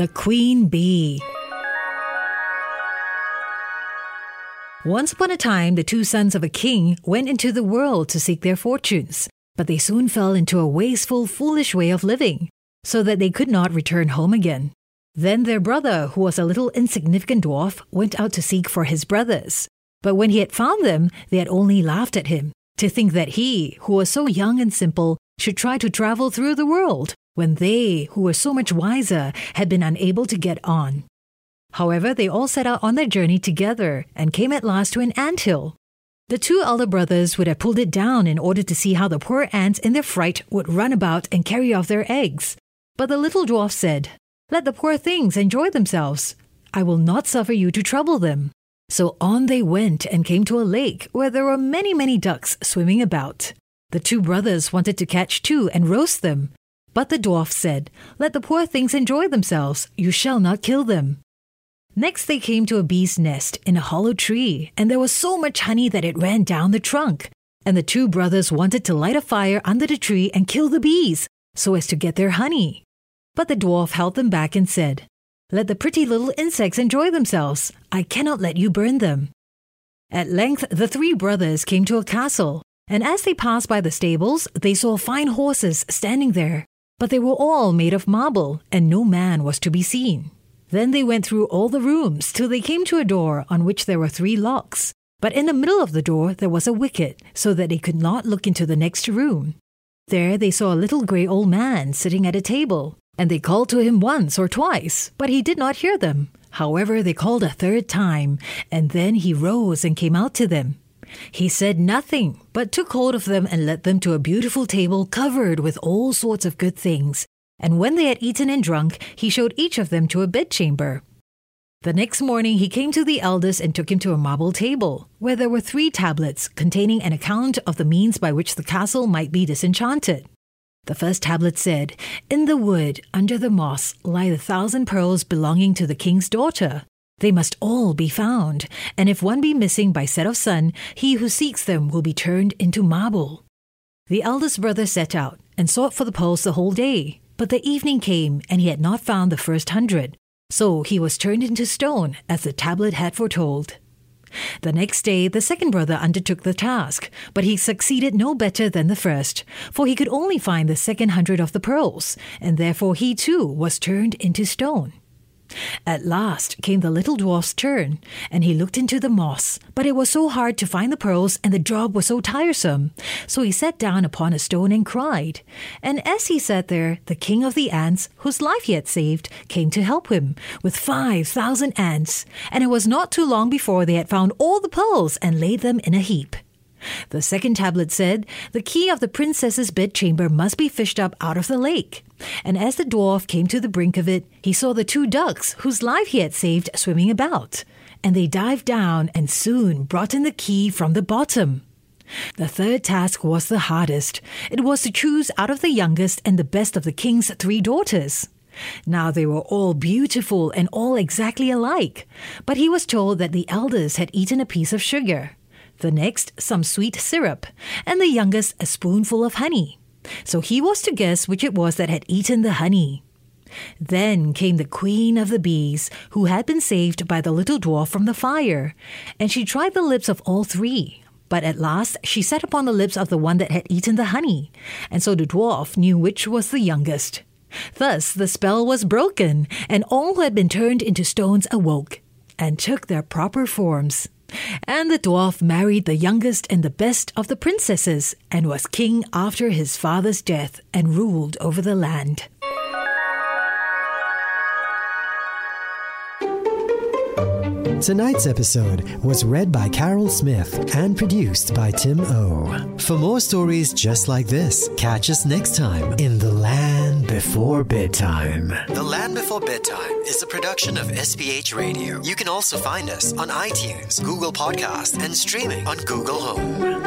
The Queen Bee. Once upon a time, the two sons of a king went into the world to seek their fortunes, but they soon fell into a wasteful, foolish way of living, so that they could not return home again. Then their brother, who was a little insignificant dwarf, went out to seek for his brothers. But when he had found them, they had only laughed at him, to think that he, who was so young and simple, should try to travel through the world, when they, who were so much wiser, had been unable to get on. However, they all set out on their journey together and came at last to an ant hill. The two elder brothers would have pulled it down in order to see how the poor ants in their fright would run about and carry off their eggs. But the little dwarf said, Let the poor things enjoy themselves. I will not suffer you to trouble them. So on they went and came to a lake where there were many, many ducks swimming about. The two brothers wanted to catch two and roast them. But the dwarf said, Let the poor things enjoy themselves. You shall not kill them. Next, they came to a bee's nest in a hollow tree, and there was so much honey that it ran down the trunk. And the two brothers wanted to light a fire under the tree and kill the bees, so as to get their honey. But the dwarf held them back and said, Let the pretty little insects enjoy themselves. I cannot let you burn them. At length, the three brothers came to a castle, and as they passed by the stables, they saw fine horses standing there. But they were all made of marble, and no man was to be seen. Then they went through all the rooms till they came to a door on which there were three locks. But in the middle of the door there was a wicket, so that they could not look into the next room. There they saw a little grey old man sitting at a table, and they called to him once or twice, but he did not hear them. However, they called a third time, and then he rose and came out to them. He said nothing, but took hold of them and led them to a beautiful table covered with all sorts of good things. And when they had eaten and drunk, he showed each of them to a bedchamber. The next morning he came to the eldest and took him to a marble table, where there were three tablets containing an account of the means by which the castle might be disenchanted. The first tablet said, In the wood, under the moss, lie the thousand pearls belonging to the king's daughter. They must all be found, and if one be missing by set of sun, he who seeks them will be turned into marble. The eldest brother set out and sought for the pearls the whole day, but the evening came and he had not found the first hundred. So he was turned into stone, as the tablet had foretold. The next day, the second brother undertook the task, but he succeeded no better than the first, for he could only find the second hundred of the pearls, and therefore he too was turned into stone. At last came the little dwarf's turn, and he looked into the moss, but it was so hard to find the pearls, and the job was so tiresome. So he sat down upon a stone and cried. And as he sat there, the king of the ants, whose life he had saved, came to help him, with five thousand ants, and it was not too long before they had found all the pearls and laid them in a heap. The second tablet said, The key of the princess's bedchamber must be fished up out of the lake. And as the dwarf came to the brink of it, he saw the two ducks whose life he had saved swimming about. And they dived down and soon brought in the key from the bottom. The third task was the hardest. It was to choose out of the youngest and the best of the king's three daughters. Now they were all beautiful and all exactly alike, but he was told that the eldest had eaten a piece of sugar the next some sweet syrup, and the youngest a spoonful of honey. So he was to guess which it was that had eaten the honey. Then came the queen of the bees, who had been saved by the little dwarf from the fire, and she tried the lips of all three. But at last she sat upon the lips of the one that had eaten the honey, and so the dwarf knew which was the youngest. Thus the spell was broken, and all who had been turned into stones awoke, and took their proper forms. And the dwarf married the youngest and the best of the princesses, and was king after his father's death, and ruled over the land. Tonight's episode was read by Carol Smith and produced by Tim O. For more stories just like this, catch us next time in The Land Before Bedtime. The Land Before Bedtime is a production of SPH Radio. You can also find us on iTunes, Google Podcast, and streaming on Google Home.